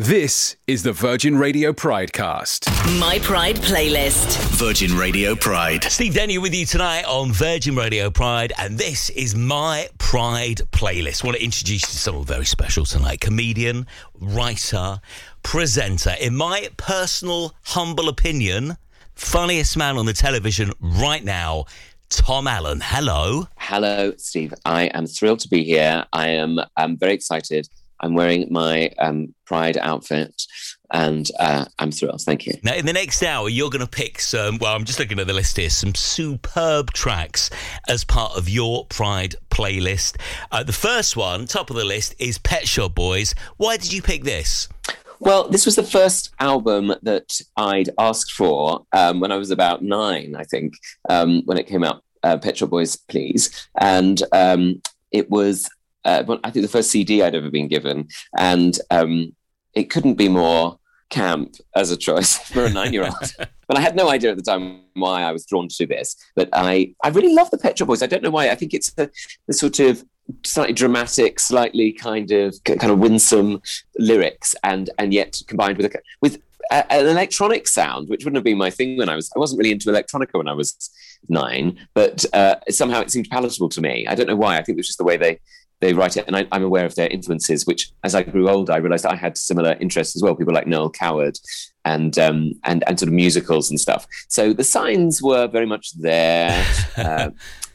This is the Virgin Radio Pridecast. My Pride playlist. Virgin Radio Pride. Steve Denny with you tonight on Virgin Radio Pride, and this is my Pride playlist. I want to introduce you to someone very special tonight comedian, writer, presenter. In my personal, humble opinion, funniest man on the television right now. Tom Allen, hello. Hello, Steve. I am thrilled to be here. I am I'm very excited. I'm wearing my um, Pride outfit and uh, I'm thrilled. Thank you. Now, in the next hour, you're going to pick some, well, I'm just looking at the list here, some superb tracks as part of your Pride playlist. Uh, the first one, top of the list, is Pet Shop Boys. Why did you pick this? Well, this was the first album that I'd asked for um, when I was about nine, I think, um, when it came out, uh, Pet Shop Boys, Please. And um, it was uh, I think the first CD I'd ever been given, and um, it couldn't be more camp as a choice for a nine-year-old. but I had no idea at the time why I was drawn to this. But I, I really love the Pet Shop Boys. I don't know why. I think it's the, the sort of slightly dramatic, slightly kind of kind of winsome lyrics, and and yet combined with a, with a, an electronic sound, which wouldn't have been my thing when I was. I wasn't really into electronica when I was nine, but uh, somehow it seemed palatable to me. I don't know why. I think it was just the way they they write it, and I, am aware of their influences. Which, as I grew older, I realised I had similar interests as well. People like Noel Coward, and um, and and sort of musicals and stuff. So the signs were very much there uh,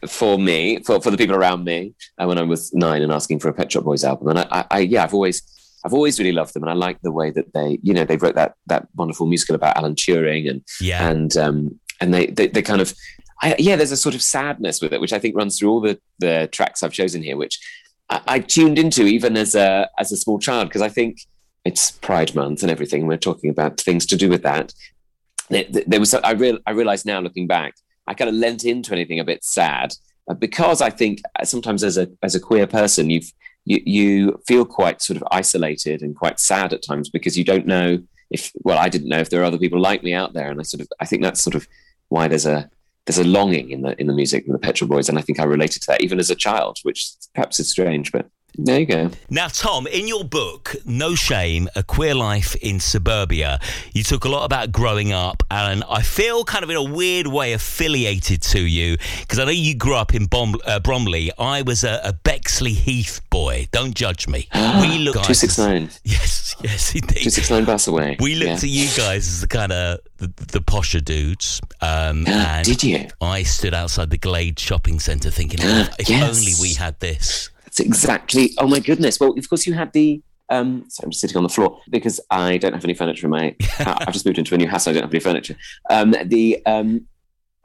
for me, for for the people around me uh, when I was nine and asking for a Pet Shop Boys album. And I, I, I, yeah, I've always I've always really loved them, and I like the way that they, you know, they wrote that that wonderful musical about Alan Turing, and yeah, and um, and they, they they kind of. I, yeah, there's a sort of sadness with it, which I think runs through all the, the tracks I've chosen here, which I, tuned into even as a as a small child because I think it's Pride Month and everything. We're talking about things to do with that. There, there was I real I realize now looking back, I kind of lent into anything a bit sad because I think uh, sometimes as a as a queer person you you you feel quite sort of isolated and quite sad at times because you don't know if well I didn't know if there are other people like me out there and I sort of I think that's sort of why there's a there's a longing in the in the music of the Pet Shop Boys, and I think I related to that even as a child, which perhaps is strange, but there you go. Now, Tom, in your book, No Shame, A Queer Life in Suburbia, you talk a lot about growing up, and I feel kind of in a weird way affiliated to you because I know you grew up in uh, Bromley. I was a, a, Bexleyheath boy. Don't judge me. we look 269. Yes, yes, indeed. 269 bus away. We looked yeah. at you guys as the kind of the, the posher dudes. Um, Did you? I stood outside the Glade shopping centre thinking, if yes. only we had this. That's exactly. Oh my goodness. Well, of course, you had the. Um, so I'm just sitting on the floor because I don't have any furniture in my. I've just moved into a new house. So I don't have any furniture. Um, the um,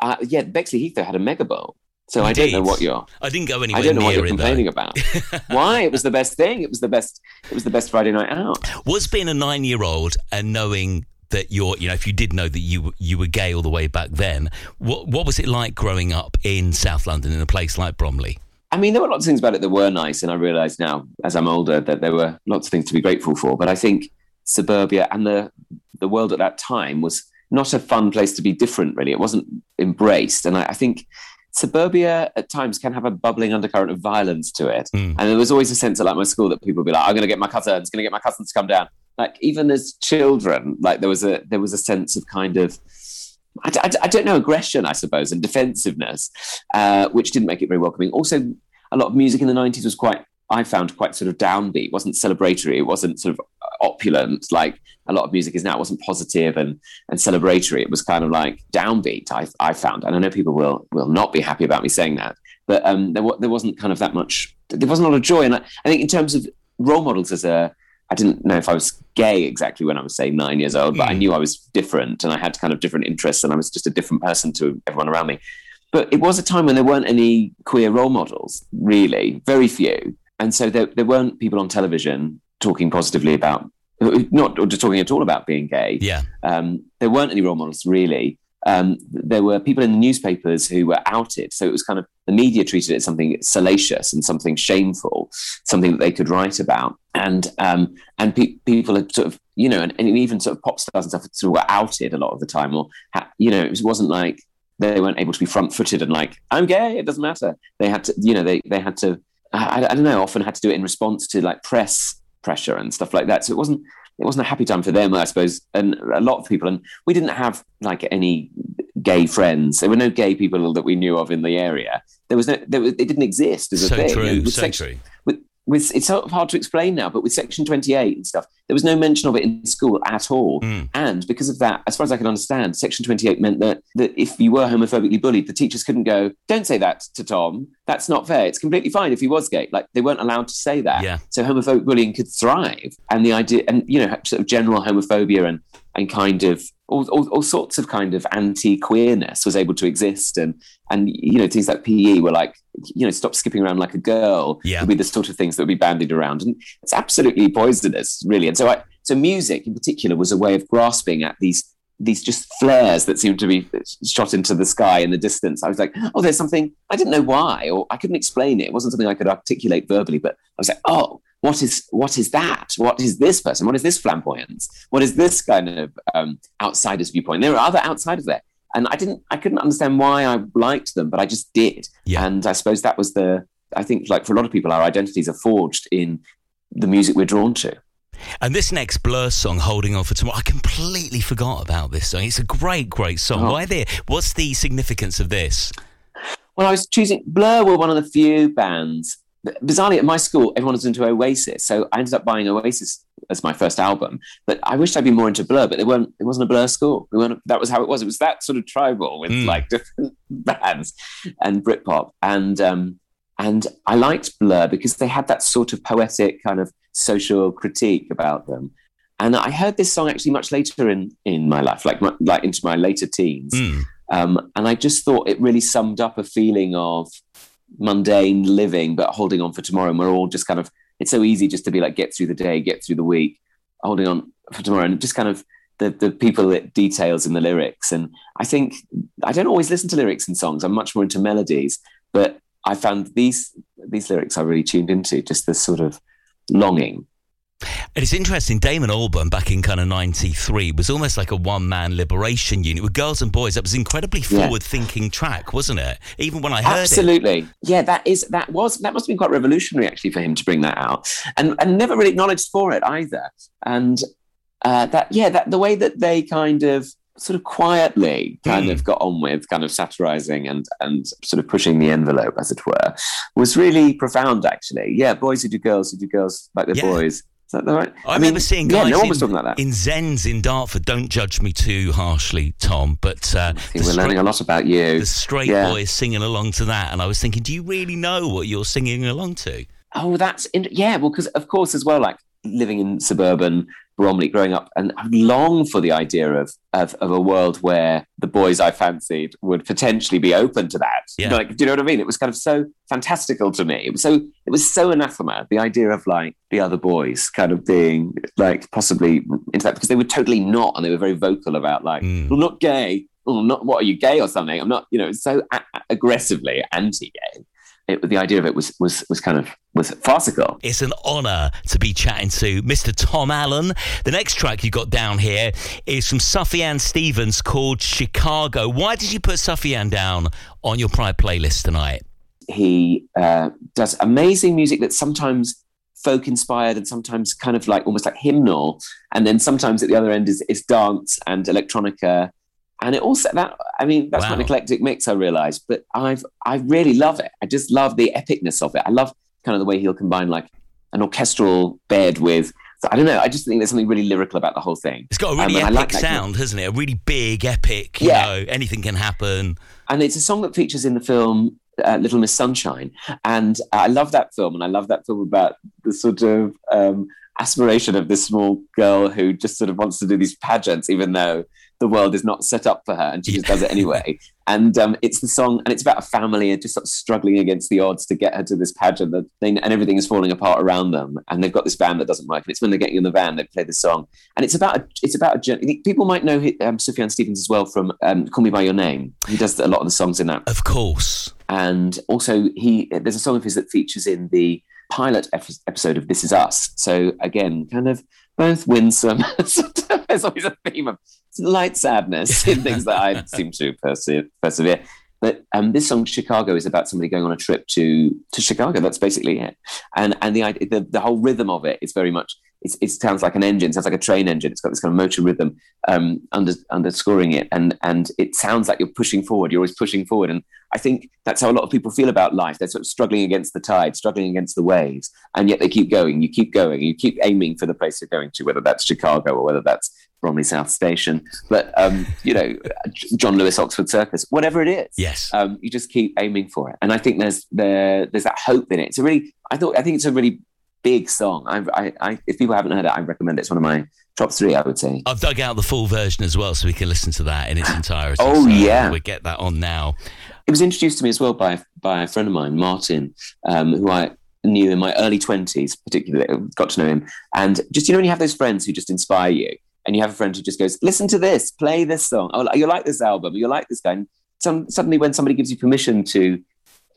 uh, yeah, Bexleyheath though had a mega bowl. So Indeed. I don't know what you're. I didn't go anywhere. I don't know what you're complaining though. about. Why? It was the best thing. It was the best. It was the best Friday night out. Was being a nine-year-old and knowing that you're, you know, if you did know that you you were gay all the way back then, what what was it like growing up in South London in a place like Bromley? I mean, there were lots of things about it that were nice, and I realise now, as I'm older, that there were lots of things to be grateful for. But I think suburbia and the the world at that time was not a fun place to be different. Really, it wasn't embraced, and I, I think suburbia at times can have a bubbling undercurrent of violence to it. Mm. And there was always a sense at like my school that people would be like, "I'm going to get my cousins, going to get my cousins to come down." Like even as children, like there was a there was a sense of kind of I, I, I, don't know, aggression, I suppose, and defensiveness, uh, which didn't make it very welcoming. Also, a lot of music in the 90s was quite, I found quite sort of downbeat. It wasn't celebratory. It wasn't sort of opulent like a lot of music is now. It wasn't positive and, and celebratory. It was kind of like downbeat, I, I found. And I know people will, will not be happy about me saying that, but um, there, there wasn't kind of that much, there wasn't a lot of joy. And I, I think in terms of role models as a, I didn't know if I was gay exactly when I was say nine years old, but mm. I knew I was different and I had kind of different interests and I was just a different person to everyone around me. But it was a time when there weren't any queer role models, really, very few. And so there, there weren't people on television talking positively about, not or just talking at all about being gay. Yeah. Um, there weren't any role models really um, there were people in the newspapers who were outed. So it was kind of the media treated it as something salacious and something shameful, something that they could write about. And um, and pe- people had sort of you know, and, and, even sort of pop stars and stuff sort of were outed a lot of the time, or ha- you know, it wasn't like they weren't able to be front footed and like I'm gay. It doesn't matter. They had to, you know, they they had to. I, I don't know. Often had to do it in response to like press pressure and stuff like that. So it wasn't it wasn't a happy time for them, I suppose, and a lot of people. And we didn't have like any gay friends. There were no gay people that we knew of in the area. There was no, there was, it didn't exist as a So thing. true, so true. With, with, it's sort of hard to explain now, but with Section 28 and stuff, there was no mention of it in school at all. Mm. And because of that, as far as I can understand, Section 28 meant that, that if you were homophobically bullied, the teachers couldn't go, don't say that to Tom. That's not fair. It's completely fine if he was gay. Like they weren't allowed to say that. Yeah. So homophobic bullying could thrive. And the idea, and, you know, sort of general homophobia and, and kind of all, all, all sorts of kind of anti-queerness was able to exist. And, and, you know, things like PE were like, you know, stop skipping around like a girl Yeah. would be the sort of things that would be bandied around. And it's absolutely poisonous, really. And so I, so music in particular was a way of grasping at these these just flares that seemed to be shot into the sky in the distance. I was like, oh, there's something I didn't know why, or I couldn't explain it. It wasn't something I could articulate verbally, but I was like, oh, what is what is that? What is this person? What is this flamboyance? What is this kind of um, outsider's viewpoint? There are other outsiders there, and I didn't, I couldn't understand why I liked them, but I just did. Yeah. And I suppose that was the, I think, like for a lot of people, our identities are forged in the music we're drawn to. And this next Blur song, "Holding On for Tomorrow," I completely forgot about this song. It's a great, great song. Oh. Why there? What's the significance of this? Well, I was choosing Blur were one of the few bands. Bizarrely, at my school, everyone was into Oasis, so I ended up buying Oasis as my first album. But I wished I'd been more into Blur, but they weren't. It wasn't a Blur school. We weren't. That was how it was. It was that sort of tribal with Mm. like different bands and Britpop, and um, and I liked Blur because they had that sort of poetic kind of social critique about them. And I heard this song actually much later in in my life, like my, like into my later teens. Mm. Um, and I just thought it really summed up a feeling of mundane living, but holding on for tomorrow. And we're all just kind of, it's so easy just to be like, get through the day, get through the week, holding on for tomorrow. And just kind of the, the people it details in the lyrics. And I think I don't always listen to lyrics in songs. I'm much more into melodies, but I found these, these lyrics I really tuned into, just this sort of longing. And it's interesting, Damon Albarn back in kind of 93 was almost like a one man liberation unit with girls and boys. That was an incredibly forward thinking track, wasn't it? Even when I heard it. Absolutely. Yeah, that is that was that must have been quite revolutionary actually for him to bring that out. And and never really acknowledged for it either. And uh, that yeah, that the way that they kind of sort of quietly kind Hmm. of got on with kind of satirizing and and sort of pushing the envelope as it were was really profound actually. Yeah, boys who do girls who do girls like they're Yeah. boys. Is that the right? I, remember seeing yeah, guys no one in, was talking about that. in Zens in Dartford. Don't judge me too harshly, Tom, but uh, I we're straight, learning a lot about you. the straight Yeah. boys singing along to that. And I was thinking, do you really know what you're singing along to? Oh, that's in- yeah. Well, because of course, as well, like living in suburban Bromley, growing up, and I long for the idea of, of of a world where the boys I fancied would potentially be open to that. Yeah. Like, do you know what I mean? It was kind of so fantastical to me. It was so it was so anathema. The idea of like the other boys kind of being like possibly into that because they were totally not, and they were very vocal about like, Mm. I'm not gay. Oh, not what are you gay or something? I'm not. You know, so a- aggressively anti-gay. It, the idea of it was was was kind of was farcical. It's an honour to be chatting to Mr. Tom Allen. The next track you got down here is from Sufjan Stevens called Chicago. Why did you put Sufjan down on your Pride playlist tonight? he uh, does amazing music that's sometimes folk inspired and sometimes kind of like almost like hymnal and then sometimes at the other end is, is dance and electronica and it also that i mean that's Wow. an eclectic mix i realize but i've i really love it i just love the epicness of it i love kind of the way he'll combine like an orchestral bed with so i don't know i just think there's something really lyrical about the whole thing It's got a really Um, epic like sound, hasn't it? A really big, epic, you Yeah. know, anything can happen. and it's a song that features in the film uh, Little Miss Sunshine, and I love that film, and I love that film about the sort of um, aspiration of this small girl who just sort of wants to do these pageants, even though the world is not set up for her, and she just does it anyway. And um, it's the song, and it's about a family and just sort of struggling against the odds to get her to this pageant, that they, and everything is falling apart around them. And they've got this van that doesn't work, and it's when they're getting in the van they play this song, and it's about a, it's about a journey. People might know um, Sufjan Stevens as well from um, Call Me by Your Name. He does a lot of the songs in that Of course. and also he there's a song of his that features in the pilot episode of This Is Us. So again, kind of both winsome. There's always a theme of light sadness in things that I seem to perse- persevere. But um, this song Chicago is about somebody going on a trip to to Chicago. That's basically it. And and the the, the whole rhythm of it is very much it's, it sounds like an engine, it sounds like a train engine. It's got this kind of motor rhythm um, under, underscoring it, and and it sounds like you're pushing forward. You're always pushing forward, and I think that's how a lot of people feel about life. They're sort of struggling against the tide, struggling against the waves, and yet they keep going. You keep going. You keep aiming for the place you're going to, whether that's Chicago or whether that's Bromley South Station. But um, you know, John Lewis Oxford Circus, whatever it is. Yes. Um, you just keep aiming for it, and I think there's there there's that hope in it. It's a really I thought I think it's a really big song. I, I, I if people haven't heard it, I recommend it. It's one of my top three. I would say. I've dug out the full version as well, so we can listen to that in its entirety. Oh, So yeah. we get that on now. It was introduced to me as well by by a friend of mine, Martin, um, who I knew in my early twenties, particularly got to know him. And just you know when you have those friends who just inspire you, and you have a friend who just goes, "Listen to this, play this song. Oh, you like this album? You like this guy?" And some, suddenly, when somebody gives you permission to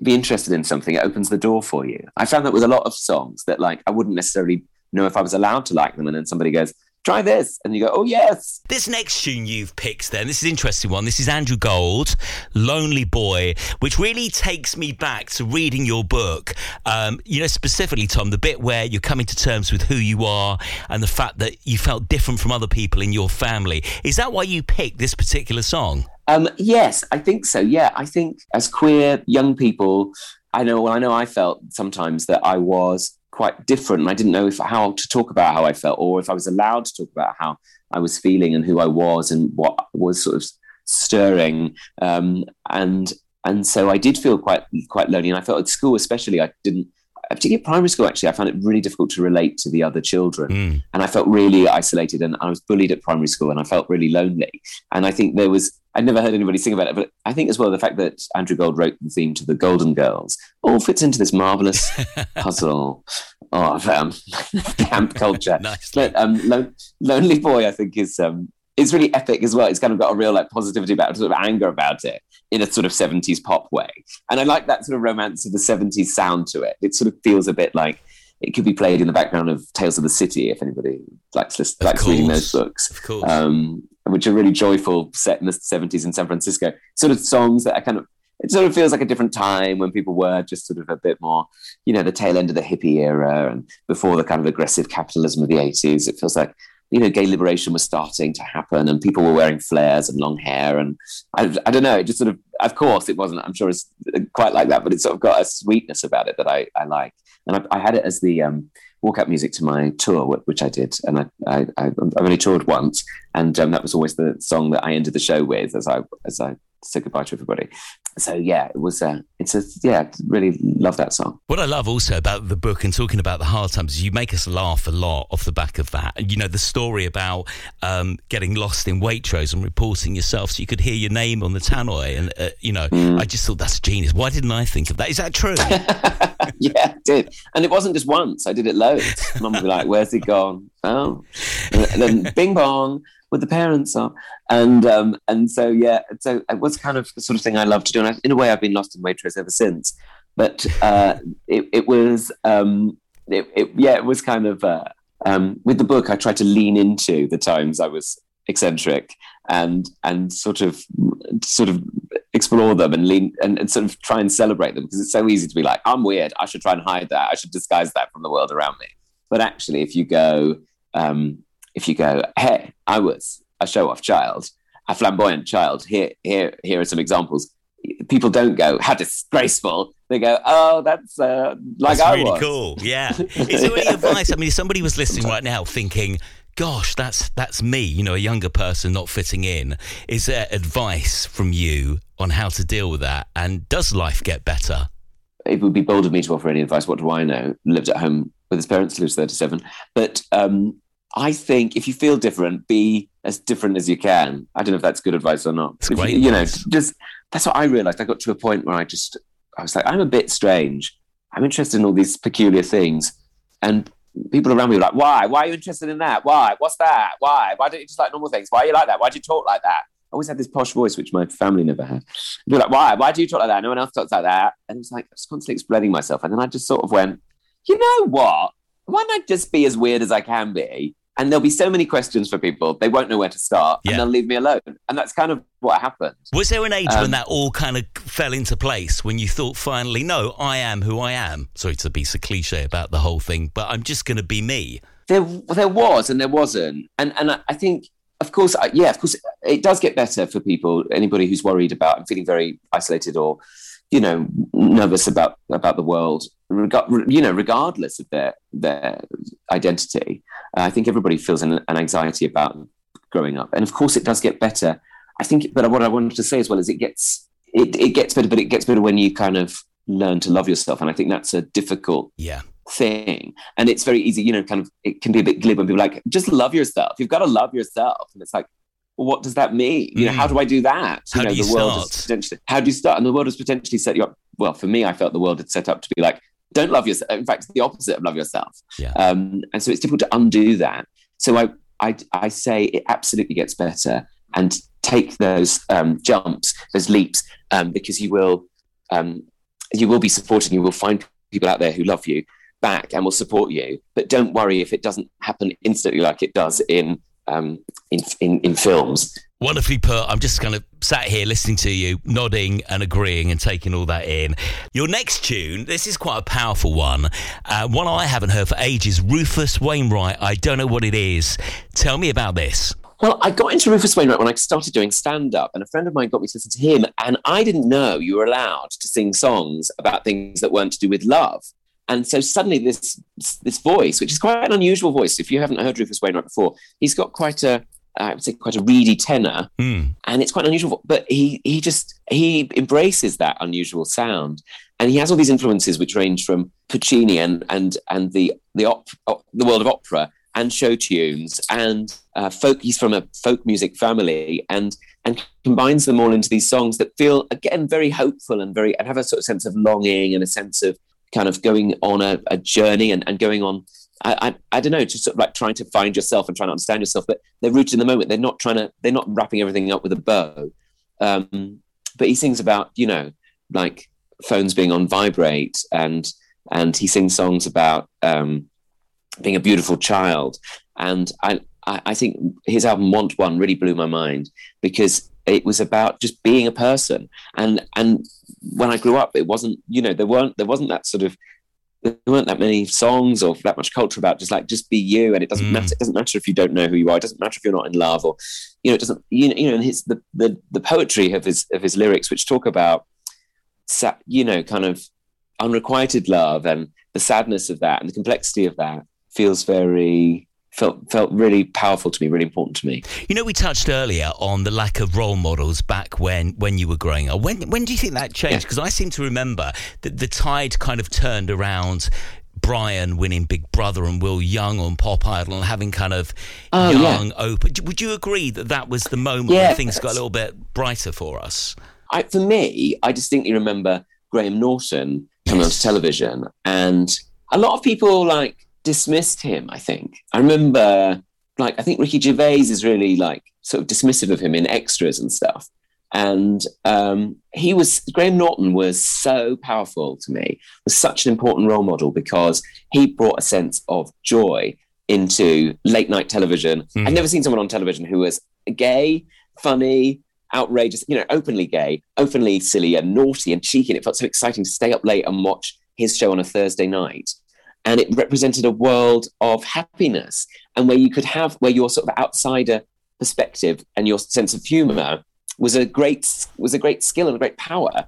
be interested in something, it opens the door for you. I found that with a lot of songs that like I wouldn't necessarily know if I was allowed to like them, and then somebody goes, "Try this," and you go, "Oh yes." This next tune you've picked, then, this is an interesting one. This is Andrew Gold, Lonely Boy, which really takes me back to reading your book. Um, you know, specifically, Tom, the bit where you're coming to terms with who you are and the fact that you felt different from other people in your family. Is that why you picked this particular song? Um, yes, I think so. Yeah, I think as queer young people, I know. Well, I know I felt sometimes that I was quite different. and I didn't know if how to talk about how I felt, or if I was allowed to talk about how I was feeling and who I was and what was sort of stirring. Um, and and so I did feel quite quite lonely. And I felt at school, especially, I didn't. Particularly at primary school, actually, I found it really difficult to relate to the other children, Mm. and I felt really isolated. And I was bullied at primary school, and I felt really lonely. And I think there was I'd never heard anybody sing about it, but I think as well the fact that Andrew Gold wrote the theme to the Golden Girls all fits into this marvelous puzzle of um, camp culture. Nicely. But um, Lon- Lonely Boy, I think, is um, is really epic as well. It's kind of got a real like positivity about it, sort of anger about it in a sort of seventies pop way, and I like that sort of romance of the seventies sound to it. It sort of feels a bit like. It could be played in the background of Tales of the City if anybody likes Of likes reading those books Of course. um, which are really joyful, set in the 70s in San Francisco. Sort of songs that are kind of, it sort of feels like a different time when people were just sort of a bit more, you know, the tail end of the hippie era and before the kind of aggressive capitalism of the 80s. It feels like, you know, gay liberation was starting to happen and people were wearing flares and long hair. And I, I don't know, it just sort of, of course, it wasn't, I'm sure it's quite like that, but it's sort of got a sweetness about it that I, I like. And I, I had it as the, um, walkout music to my tour, which I did, and I, I, I I've only toured once, and um, that was always the song that I ended the show with as I as I said goodbye to everybody. So yeah, it was. Uh, it's a yeah, really love that song. What I love also about the book and talking about the hard times is you make us laugh a lot off the back of that. And you know, the story about um, getting lost in Waitrose and reporting yourself so you could hear your name on the tannoy. And, uh, you know, I just thought that's genius. Why didn't I think of that? Is that true? yeah, I did, and it wasn't just once. I did it loads. Mum would be like, "Where's he gone?" Oh, and then Bing Bong with the parents on, and um, and so yeah, so it was kind of the sort of thing I love to do, and I, in a way, I've been lost in Waitrose ever since. But uh, it, it was, um, it, it, yeah, it was kind of uh, um, with the book. I tried to lean into the times I was eccentric and and sort of sort of explore them and lean and, and sort of try and celebrate them because it's so easy to be like i'm weird. I should try and hide that. I should disguise that from the world around me. But actually if you go um, if you go hey i was a show off child a flamboyant child. Here here here are some examples. People don't go how disgraceful. They go oh that's uh, like That's i really was. cool. Yeah. Is there any advice? I mean, if somebody was listening right now thinking, gosh, that's that's me, you know, a younger person not fitting in, is there advice from you on how to deal with that? And does life get better? it would be bold of me to offer any advice. What do I know? Lived at home with his parents, lives 37. But um, I think if you feel different, be as different as you can. I don't know if that's good advice or not. It's you- great You, know, just that's what I realized. I got to a point where I just, I was like, I'm a bit strange. I'm interested in all these peculiar things. And people around me were like, why? Why are you interested in that? Why? What's that? Why? Why don't you just like normal things? Why are you like that? Why do you talk like that? I always had this posh voice, which my family never had. They'd be like, why? Why do you talk like that? No one else talks like that. And it's like, I was constantly explaining myself. And then I just sort of went, you know what? Why not just be as weird as I can be? And there'll be so many questions for people, they won't know where to start Yeah. and they'll leave me alone. And that's kind of what happened. Was there an age when Um, that all kind of fell into place when you thought finally, no, I am who I am? Sorry to be so cliche about the whole thing, but I'm just going to be me. there there was and there wasn't, and and I, I think. Of course, I- yeah. Of course, it does get better for people. Anybody who's worried about and feeling very isolated or, you know, nervous about about the world, you know, regardless of their their identity. I think everybody feels an, an anxiety about growing up, and of course, it does get better. I think, but what I wanted to say as well is it gets it, it gets better, but it gets better when you kind of learn to love yourself, and I think that's a difficult Yeah. thing. And it's very easy, you know, kind of it can be a bit glib when people are like, just love yourself. You've got to love yourself. And it's like, well, what does that mean? You know, Mm. how do I do that? How you know, do you the world start? potentially how do you start? And the world has potentially set you up. Well, for me, I felt the world had set up to be like, don't love yourself. In fact, it's the opposite of love yourself. Yeah. Um, and so it's difficult to undo that. So I, I, I say it absolutely gets better and take those um, jumps, those leaps, um, because you will, um, you will be supported. You will find people out there who love you back and will support you. But don't worry if it doesn't happen instantly like it does in um, in, in in films. Wonderfully put. I'm just kind of sat here listening to you, nodding and agreeing and taking all that in. Your next tune, this is quite a powerful one. Uh, one I haven't heard for ages Rufus Wainwright. I don't know what it is. Tell me about this. Well, I got into Rufus Wainwright when I started doing stand up, and a friend of mine got me to listen to him. And I didn't know you were allowed to sing songs about things that weren't to do with love. And so suddenly, this this voice, which is quite an unusual voice, if you haven't heard Rufus Wainwright before, he's got quite a I would say quite a reedy tenor, Hmm. and it's quite unusual. But he he just he embraces that unusual sound, and he has all these influences which range from Puccini and and and the the op, op, the world of opera and show tunes and uh, folk. He's from a folk music family, and and combines them all into these songs that feel again very hopeful and very and have a sort of sense of longing and a sense of kind of going on a, a journey and, and going on I, I, I don't know, just sort of like trying to find yourself and trying to understand yourself, but they're rooted in the moment. They're not trying to, they're not wrapping everything up with a bow. Um, but he sings about, you know, like phones being on vibrate and, and he sings songs about um, being a beautiful child. And I, I, I think his album Want One really blew my mind because it was about just being a person. And, and when I grew up, it wasn't, you know, there weren't, there wasn't that sort of, there weren't that many songs or that much culture about just like just be you and it doesn't Mm. matter it doesn't matter if you don't know who you are it doesn't matter if you're not in love or you know it doesn't you know, you know and his the, the the poetry of his of his lyrics which talk about you know kind of unrequited love and the sadness of that and the complexity of that feels very felt felt really powerful to me really important to me You know, we touched earlier on the lack of role models back when, when you were growing up. When when do you think that changed? Yeah. Because I seem to remember that the tide kind of turned around. Brian winning Big Brother and Will Young on Pop Idol and having kind of Oh, yeah. young, open. Would you agree that that was the moment Yeah, when things got a little bit brighter for us? I, for me, I distinctly remember Graham Norton coming onto television, and a lot of people like dismissed him. I think I remember, like, I think Ricky Gervais is really like sort of dismissive of him in extras and stuff. And um, he was Graham Norton was so powerful to me, was such an important role model because he brought a sense of joy into late night television. Mhm. I'd never seen someone on television who was gay, funny, outrageous, you know, openly gay, openly silly and naughty and cheeky. And it felt so exciting to stay up late and watch his show on a Thursday night. And it represented a world of happiness and where you could have, where your sort of outsider perspective and your sense of humor was a great was a great skill and a great power.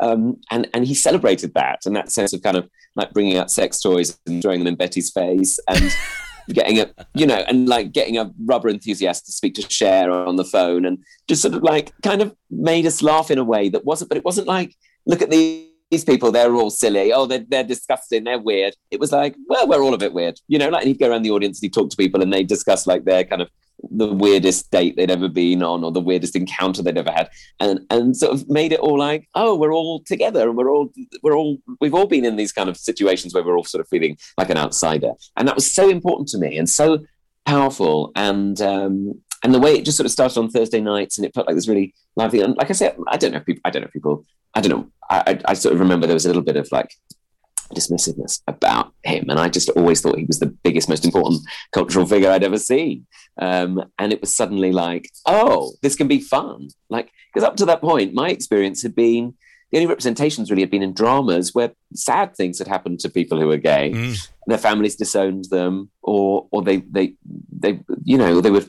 Um, and and he celebrated that and that sense of kind of like bringing out sex toys and throwing them in Betty's face and getting a you know and like getting a rubber enthusiast to speak to Cher on the phone and just sort of like kind of made us laugh in a way that wasn't but it wasn't like look at these these people they're all silly. Oh they're, they're disgusting. They're weird. It was like well we're all a bit weird. You know like he'd go around the audience and he'd talk to people and they'd discuss like their kind of the weirdest date they'd ever been on or the weirdest encounter they'd ever had and and sort of made it all like oh we're all together and we're all we're all we've all been in these kind of situations where we're all sort of feeling like an outsider. And that was so important to me and so powerful and um and the way it just sort of started on Thursday nights and it felt like this really lively and like I said I don't know if people I don't know if people I don't know I, I sort of remember there was a little bit of like dismissiveness about him and I just always thought he was the biggest most important cultural figure I'd ever seen um, and it was suddenly like, oh, this can be fun. Like, because up to that point, my experience had been the only representations really had been in dramas where sad things had happened to people who were gay. Mm. their families disowned them, or or they they they you know they were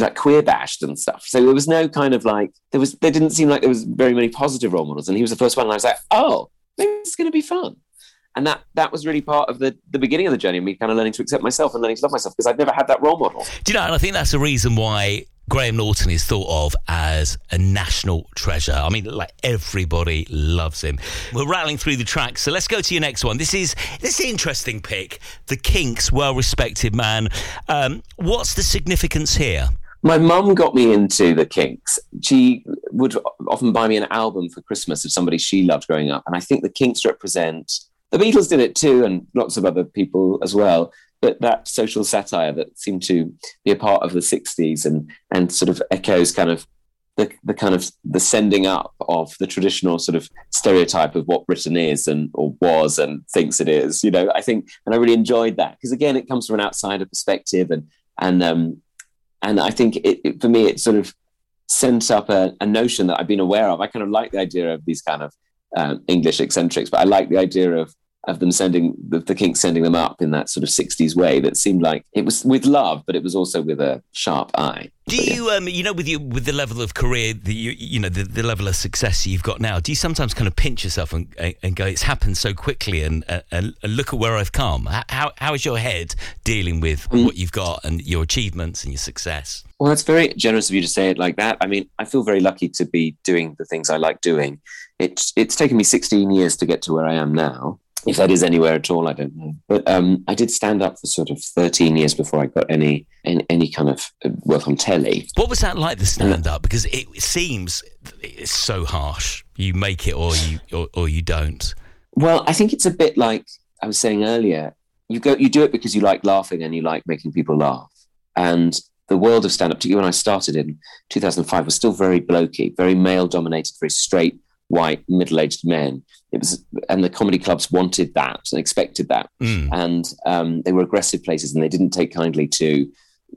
like queer bashed and stuff. So there was no kind of like there was there didn't seem like there was very many positive role models, and he was the first one. And I was like, oh, maybe it's going to be fun. And that that was really part of the the beginning of the journey, me kind of learning to accept myself and learning to love myself because I'd never had that role model. Do you know? And I think that's the reason why Graham Norton is thought of as a national treasure. I mean, like everybody loves him. We're rattling through the tracks, so let's go to your next one. This is this is interesting pick. The Kinks, well respected man. Um, what's the significance here? My mum got me into the Kinks. She would often buy me an album for Christmas of somebody she loved growing up, and I think the Kinks represent. The Beatles did it too, and lots of other people as well but that social satire that seemed to be a part of the 60s and and sort of echoes kind of the, the kind of the sending up of the traditional sort of stereotype of what Britain is and or was and thinks it is, you know, I think, and I really enjoyed that because again, it comes from an outsider perspective and and um, and I think it, it, for me, it sort of sent up a, a, notion that I've been aware of. I kind of like the idea of these kind of um, English eccentrics, but I like the idea of of them sending the, the Kinks sending them up in that sort of 60s way that seemed like it was with love but it was also with a sharp eye. Do you um you know with you with the level of career that you you know the, the level of success you've got now do you sometimes kind of pinch yourself and, and go it's happened so quickly and, and, and look at where I've come how, how is your head dealing with um, what you've got and your achievements and your success? Well it's very generous of you to say it like that. I mean I feel very lucky to be doing the things I like doing. It's it's taken me 16 years to get to where I am now if that is anywhere at all, I don't know. But um, I did stand up for sort of 13 years before I got any any, any kind of uh, work on telly. What was that like, the stand up? Because it seems it's so harsh. You make it or you or, or you don't. Well, I think it's a bit like I was saying earlier. You go, you do it because you like laughing and you like making people laugh. And the world of stand up, particularly when I started in 2005, was still very blokey, very male dominated, very straight white middle-aged men. It was, and the comedy clubs wanted that and expected that, mm. and um, they were aggressive places, and they didn't take kindly to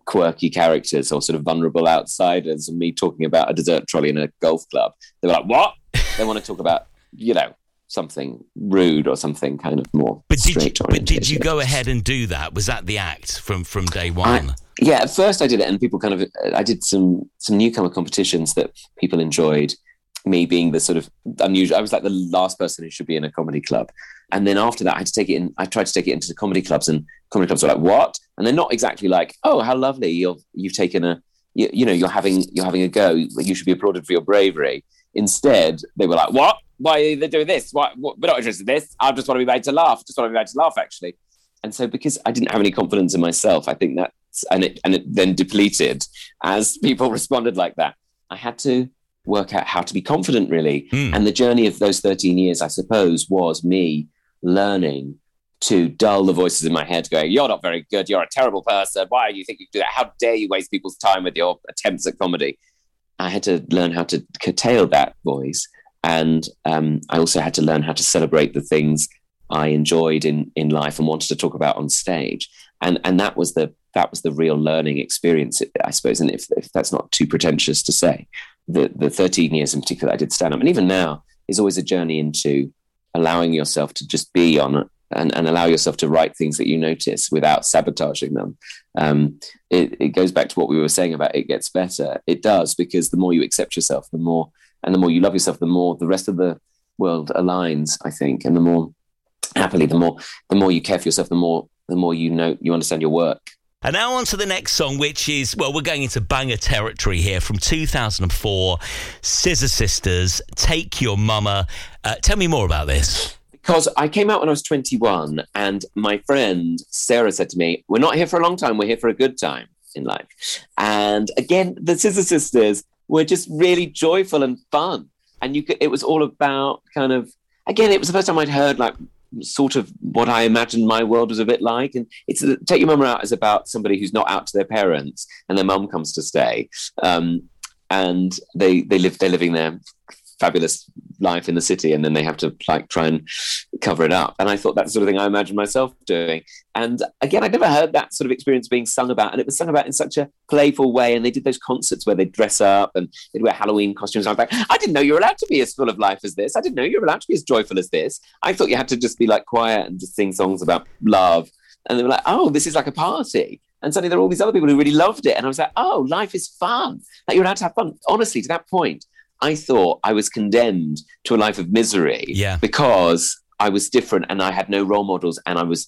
quirky characters or sort of vulnerable outsiders. And me talking about a dessert trolley in a golf club, they were like, "What?" they want to talk about, you know, something rude or something kind of more. But did you? But did you go ahead and do that? Was that the act from from day one? I, yeah, at first I did it, and people kind of. I did some some newcomer competitions that people enjoyed, me being the sort of unusual. I was like the last person who should be in a comedy club. And then after that, I had to take it in. I tried to take it into the comedy clubs, and comedy clubs were like, "What?" And they're not exactly like, "Oh, how lovely! You've you've taken a, you, you know, you're having you're having a go. You should be applauded for your bravery." Instead, they were like, "What? Why are they doing this? Why, what, we're not interested in this. I just want to be made to laugh. Just want to be made to laugh, actually." And so, because I didn't have any confidence in myself, I think that's and it and it then depleted as people responded like that. I had to work out how to be confident, really. Mm. And the journey of those 13 years, I suppose, was me learning to dull the voices in my head going, You're not very good. You're a terrible person. Why do you think you do that? How dare you waste people's time with your attempts at comedy? I had to learn how to curtail that voice. And um, I also had to learn how to celebrate the things I enjoyed in, in life and wanted to talk about on stage. And, and that was the that was the real learning experience, I suppose. And if, if that's not too pretentious to say, the, the 13 years in particular I did stand up, and even now, is always a journey into allowing yourself to just be on it and, and allow yourself to write things that you notice without sabotaging them. Um, it, it goes back to what we were saying about it gets better. It does because the more you accept yourself, the more and the more you love yourself, the more the rest of the world aligns. I think, and the more happily, the more the more you care for yourself, the more the more you know you understand your work and now on to the next song, which is, well, we're going into banger territory here from 2004 Scissor Sisters, Take Your Mama. Uh, tell me more about this. Because I came out when I was 21, and my friend Sarah said to me, We're not here for a long time, we're here for a good time in life. And again, the Scissor Sisters were just really joyful and fun. And you could, it was all about kind of, again, it was the first time I'd heard like sort of what I imagined my world was a bit like. And it's Take Your Mum Out is about somebody who's not out to their parents and their mum comes to stay. Um, and they they live they're living their fabulous life in the city and then they have to like try and cover it up and i thought that's the sort of thing i imagined myself doing and again i'd never heard that sort of experience being sung about and it was sung about in such a playful way and they did those concerts where they dress up and they'd wear halloween costumes i was like i didn't know you were allowed to be as full of life as this i didn't know you were allowed to be as joyful as this i thought you had to just be like quiet and just sing songs about love and they were like, "Oh, this is like a party." And suddenly there were all these other people who really loved it, and I was like, "Oh, life is fun! Like you're allowed to have fun." Honestly, to that point, I thought I was condemned to a life of misery Yeah. because I was different and I had no role models, and I was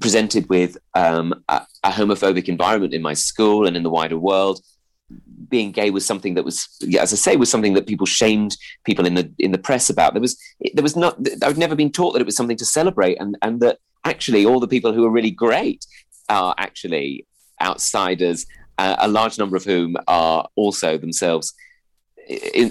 presented with um, a, a homophobic environment in my school and in the wider world. Being gay was something that was, yeah, as I say, was something that people shamed people in the in the press about. There was there was not. I've never been taught that it was something to celebrate, and and that actually all the people who are really great are actually outsiders. Uh, a large number of whom are also themselves,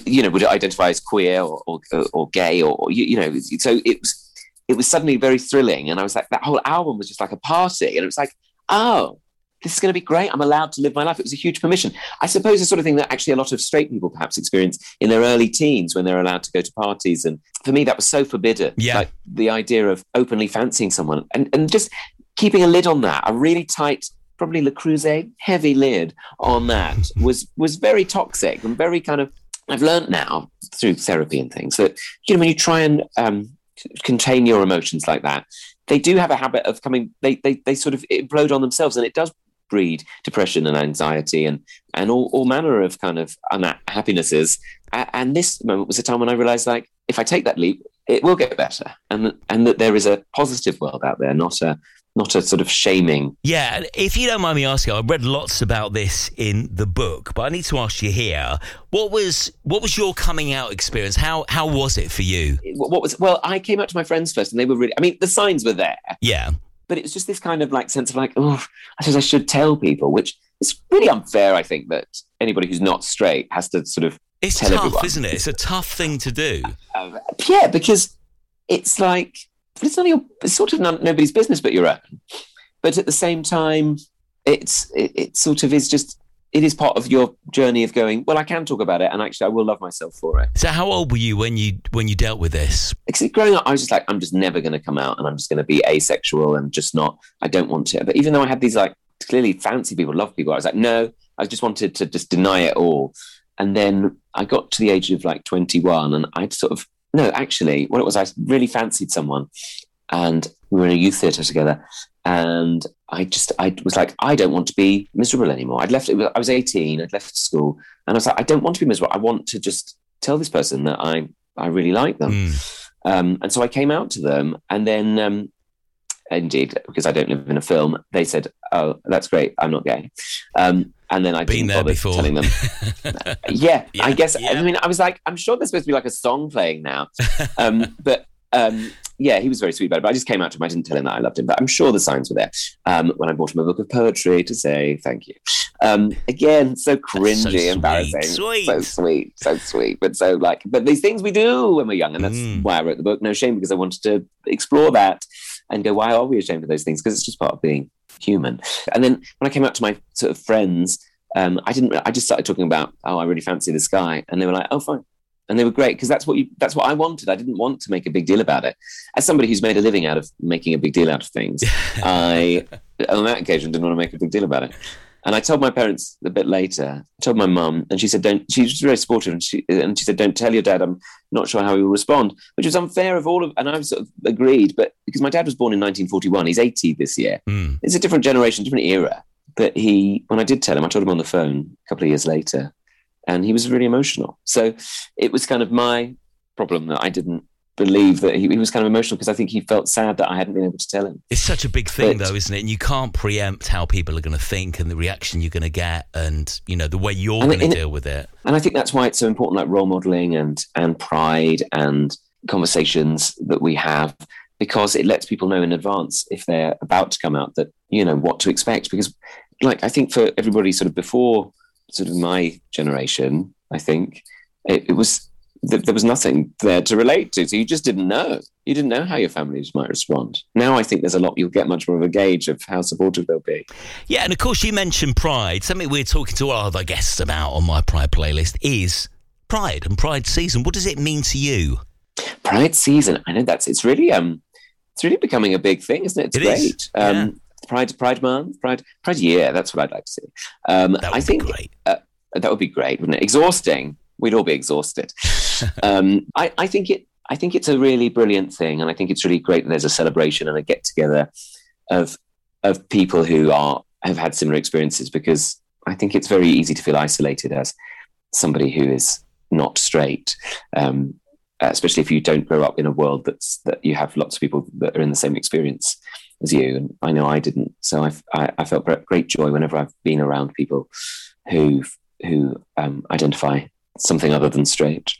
you know, would identify as queer or or, or gay or, you, you know. So it was it was suddenly very thrilling, and I was like, that whole album was just like a party, and it was like, oh, this is going to be great. I'm allowed to live my life. It was a huge permission. I suppose the sort of thing that actually a lot of straight people perhaps experience in their early teens when they're allowed to go to parties. And for me, that was so forbidden. Yeah. Like the idea of openly fancying someone and, and just keeping a lid on that, a really tight, probably Le Creuset heavy lid on that was was very toxic and very kind of. I've learned now through therapy and things that you know when you try and um, contain your emotions like that, they do have a habit of coming. They they they sort of implode on themselves, and it does breed depression and anxiety and and all, all manner of kind of unhappinesses. And this moment was a time when I realized, like, if I take that leap, it will get better, and and that there is a positive world out there, not a not a sort of shaming. Yeah, if you don't mind me asking, I read lots about this in the book, but I need to ask you here: what was what was your coming out experience? How how was it for you? What was well? I came out to my friends first, and they were really. I mean, the signs were there, Yeah, but it was just this kind of like sense of like, oh, I suppose I should tell people, which is really unfair. I think that anybody who's not straight has to sort of it's Tell tough, everyone. isn't it? It's a tough thing to do. Um, yeah, because it's like but it's not your it's sort of none, nobody's business but your own. But at the same time, it's it, it sort of is just it is part of your journey of going. Well, I can talk about it, and actually, I will love myself for it. So, how old were you when you when you dealt with this? Because growing up, I was just like, I'm just never going to come out, and I'm just going to be asexual, and just not. I don't want to. But even though I had these like clearly fancy people, love people, I was like, no, I just wanted to just deny it all. And then I got to the age of like 21, and I'd sort of no, actually, what it was, I really fancied someone, and we were in a youth theatre together, and I just I was like, I don't want to be miserable anymore. I'd left. It was, I was 18. I'd left school, and I was like, I don't want to be miserable. I want to just tell this person that I I really like them. Mm. Um, and so I came out to them, and then Um, indeed, because I don't live in a film, they said, "Oh, that's great. I'm not gay." Um, and then I Been didn't there bother before. telling them. yeah, Yeah, I guess. yeah. I mean, I was like, I'm sure there's supposed to be like a song playing now, um, but um, yeah, he was very sweet about it. But I just came out to him. I didn't tell him that I loved him, but I'm sure the signs were there um, when I bought him a book of poetry to say thank you. Um, again, so cringy, sweet, embarrassing, sweet. so sweet, so sweet, but so like, but these things we do when we're young, and that's Mm. why I wrote the book. No shame, because I wanted to explore that and go, why are we ashamed of those things? Because it's just part of being human. And then when I came out to my sort of friends, um, I didn't. I just started talking about, oh, I really fancy this guy, and they were like, oh, fine, and they were great because that's what you. That's what I wanted. I didn't want to make a big deal about it. As somebody who's made a living out of making a big deal out of things, I on that occasion didn't want to make a big deal about it. And I told my parents a bit later. I told my mum, and she said, "Don't." She was very supportive, and she and she said, "Don't tell your dad. I'm not sure how he will respond," which was unfair of all of. And I sort of agreed, but because my dad was born in 1941, he's 80 this year. Mm. It's a different generation, different era. But he, when I did tell him, I told him on the phone a couple of years later, and he was really emotional. So it was kind of my problem that I didn't believe that he, he was kind of emotional because I think he felt sad that I hadn't been able to tell him. It's such a big thing, But- though, isn't it? And you can't preempt how people are going to think and the reaction you're going to get, and you know the way you're going to deal with it. and I think that's why it's so important, like role modeling and and pride and conversations that we have, because it lets people know in advance if they're about to come out that you know what to expect. Because, like, I think for everybody sort of before sort of my generation, I think it, it was th- there was nothing there to relate to, so you just didn't know. You didn't know how your families might respond. Now I think there's a lot. You'll get much more of a gauge of how supportive they'll be. Yeah, and of course you mentioned Pride. Something we're talking to our other guests about on my Pride playlist is Pride and Pride season. What does it mean to you? Pride season. I know that's it's really um it's really becoming a big thing, isn't it? It's It great. is, Um Pride Pride Month, Pride Pride Year, that's what I'd like to see. Um That would I think be great. that would be great, wouldn't it? Exhausting. We'd all be exhausted. um I, I think it I think it's a really brilliant thing and I think it's really great that there's a celebration and a get together of of people who are have had similar experiences because I think it's very easy to feel isolated as somebody who is not straight, um, especially if you don't grow up in a world that's that you have lots of people that are in the same experience as you. And I know I didn't, so I've, I, I felt great joy whenever I've been around people who who um, identify something other than straight,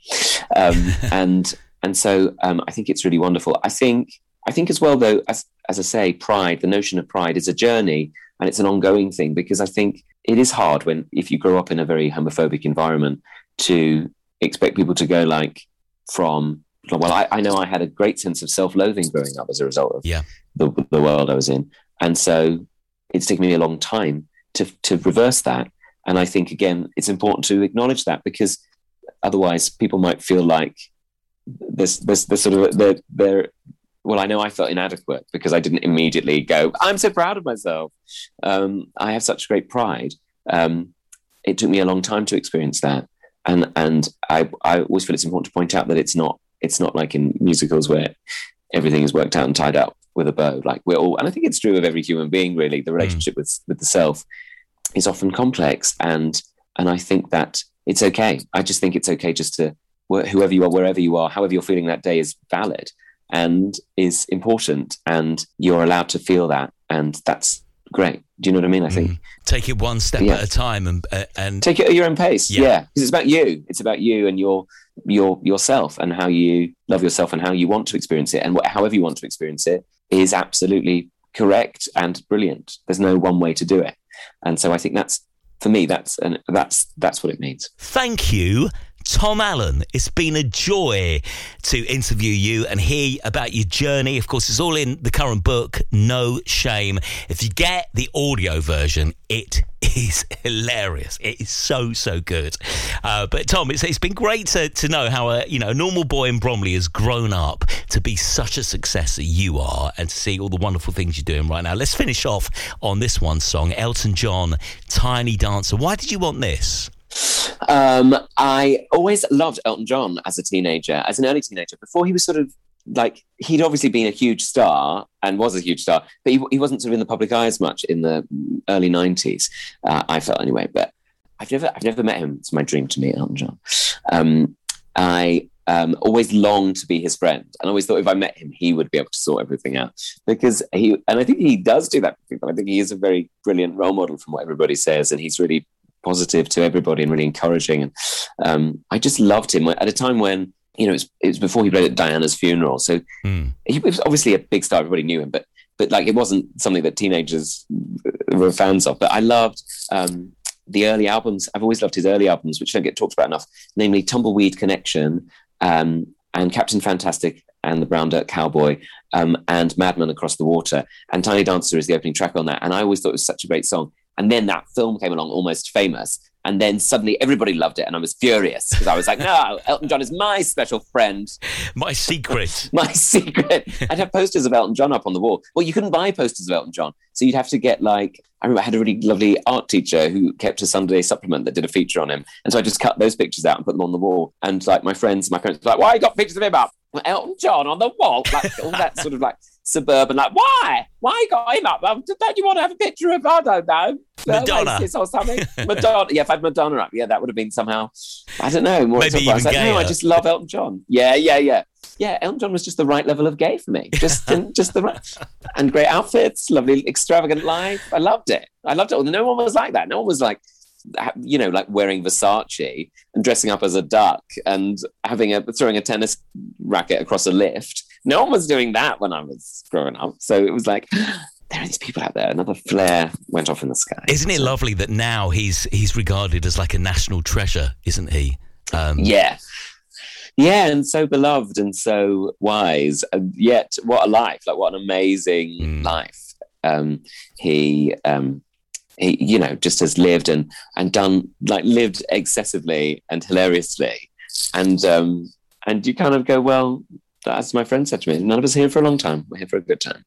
um, and and so um, I think it's really wonderful. I think I think as well though, as as I say, pride, the notion of pride is a journey and it's an ongoing thing because I think it is hard when if you grow up in a very homophobic environment to expect people to go like from well I, I know I had a great sense of self-loathing growing up as a result of yeah. the, the world I was in and so it's taken me a long time to to reverse that and I think again it's important to acknowledge that because otherwise people might feel like this this this sort of they're, they're well, I know I felt inadequate because I didn't immediately go, I'm so proud of myself. Um, I have such great pride. Um, it took me a long time to experience that. And, and I, I always feel it's important to point out that it's not, it's not like in musicals where everything is worked out and tied up with a bow. Like we're all, and I think it's true of every human being, really. The relationship mm. with, with the self is often complex. And, and I think that it's okay. I just think it's okay just to, whoever you are, wherever you are, however you're feeling that day is valid and is important and you're allowed to feel that and that's great do you know what i mean i think mm. take it one step yeah. at a time and uh, and take it at your own pace yeah because yeah. it's about you it's about you and your your yourself and how you love yourself and how you want to experience it and wh- however you want to experience it is absolutely correct and brilliant there's no one way to do it and so i think that's for me that's and that's that's what it means. Thank you Tom Allen, it's been a joy to interview you and hear about your journey. Of course, it's all in the current book, No Shame. If you get the audio version, it is hilarious. It is so so good. Uh, but Tom, it's, it's been great to, to know how a you know a normal boy in Bromley has grown up to be such a success that you are, and to see all the wonderful things you're doing right now. Let's finish off on this one song, Elton John, "Tiny Dancer." Why did you want this? Um, I always loved Elton John as a teenager, as an early teenager, before he was sort of like he'd obviously been a huge star and was a huge star, but he, he wasn't sort of in the public eye as much in the early '90s. Uh, I felt anyway, but I've never I've never met him. It's my dream to meet Elton John. Um, I um, always longed to be his friend, and always thought if I met him, he would be able to sort everything out because he and I think he does do that for people. I think he is a very brilliant role model from what everybody says, and he's really positive to everybody and really encouraging. And um, I just loved him at a time when you know it was, it was before he played at Diana's funeral, so mm. he was obviously a big star. Everybody knew him, but but like it wasn't something that teenagers were fans of. But I loved. Um, the early albums, I've always loved his early albums, which don't get talked about enough, namely Tumbleweed Connection um, and Captain Fantastic and the Brown Dirt Cowboy um, and Madman Across the Water. And Tiny Dancer is the opening track on that. And I always thought it was such a great song. And then that film came along, almost famous. And then suddenly everybody loved it. And I was furious because I was like, no, Elton John is my special friend. My secret. my secret. I'd have posters of Elton John up on the wall. Well, you couldn't buy posters of Elton John. So you'd have to get like, I remember I had a really lovely art teacher who kept a Sunday supplement that did a feature on him. And so I just cut those pictures out and put them on the wall. And like my friends, my parents were like, why you got pictures of him up? Elton John on the wall, like all that sort of like suburban, like why, why got him up? Don't you want to have a picture of I don't know, uh, Madonna or something? Madonna, yeah, if I had Madonna up, yeah, that would have been somehow, I don't know, more. Maybe even like, no, I just love Elton John. Yeah, yeah, yeah, yeah. Elton John was just the right level of gay for me, just just the right, and great outfits, lovely extravagant life. I loved it. I loved it. No one was like that. No one was like you know, like wearing Versace and dressing up as a duck and having a throwing a tennis racket across a lift. No one was doing that when I was growing up. So it was like there are these people out there. Another flare went off in the sky. Isn't it lovely that now he's he's regarded as like a national treasure, isn't he? Um, yeah. Yeah, and so beloved and so wise. And yet, what a life! Like, what an amazing mm. life. Um, he um, he, you know, just has lived and and done like lived excessively and hilariously, and um, and you kind of go, well, as my friend said to me, none of us here for a long time. We're here for a good time.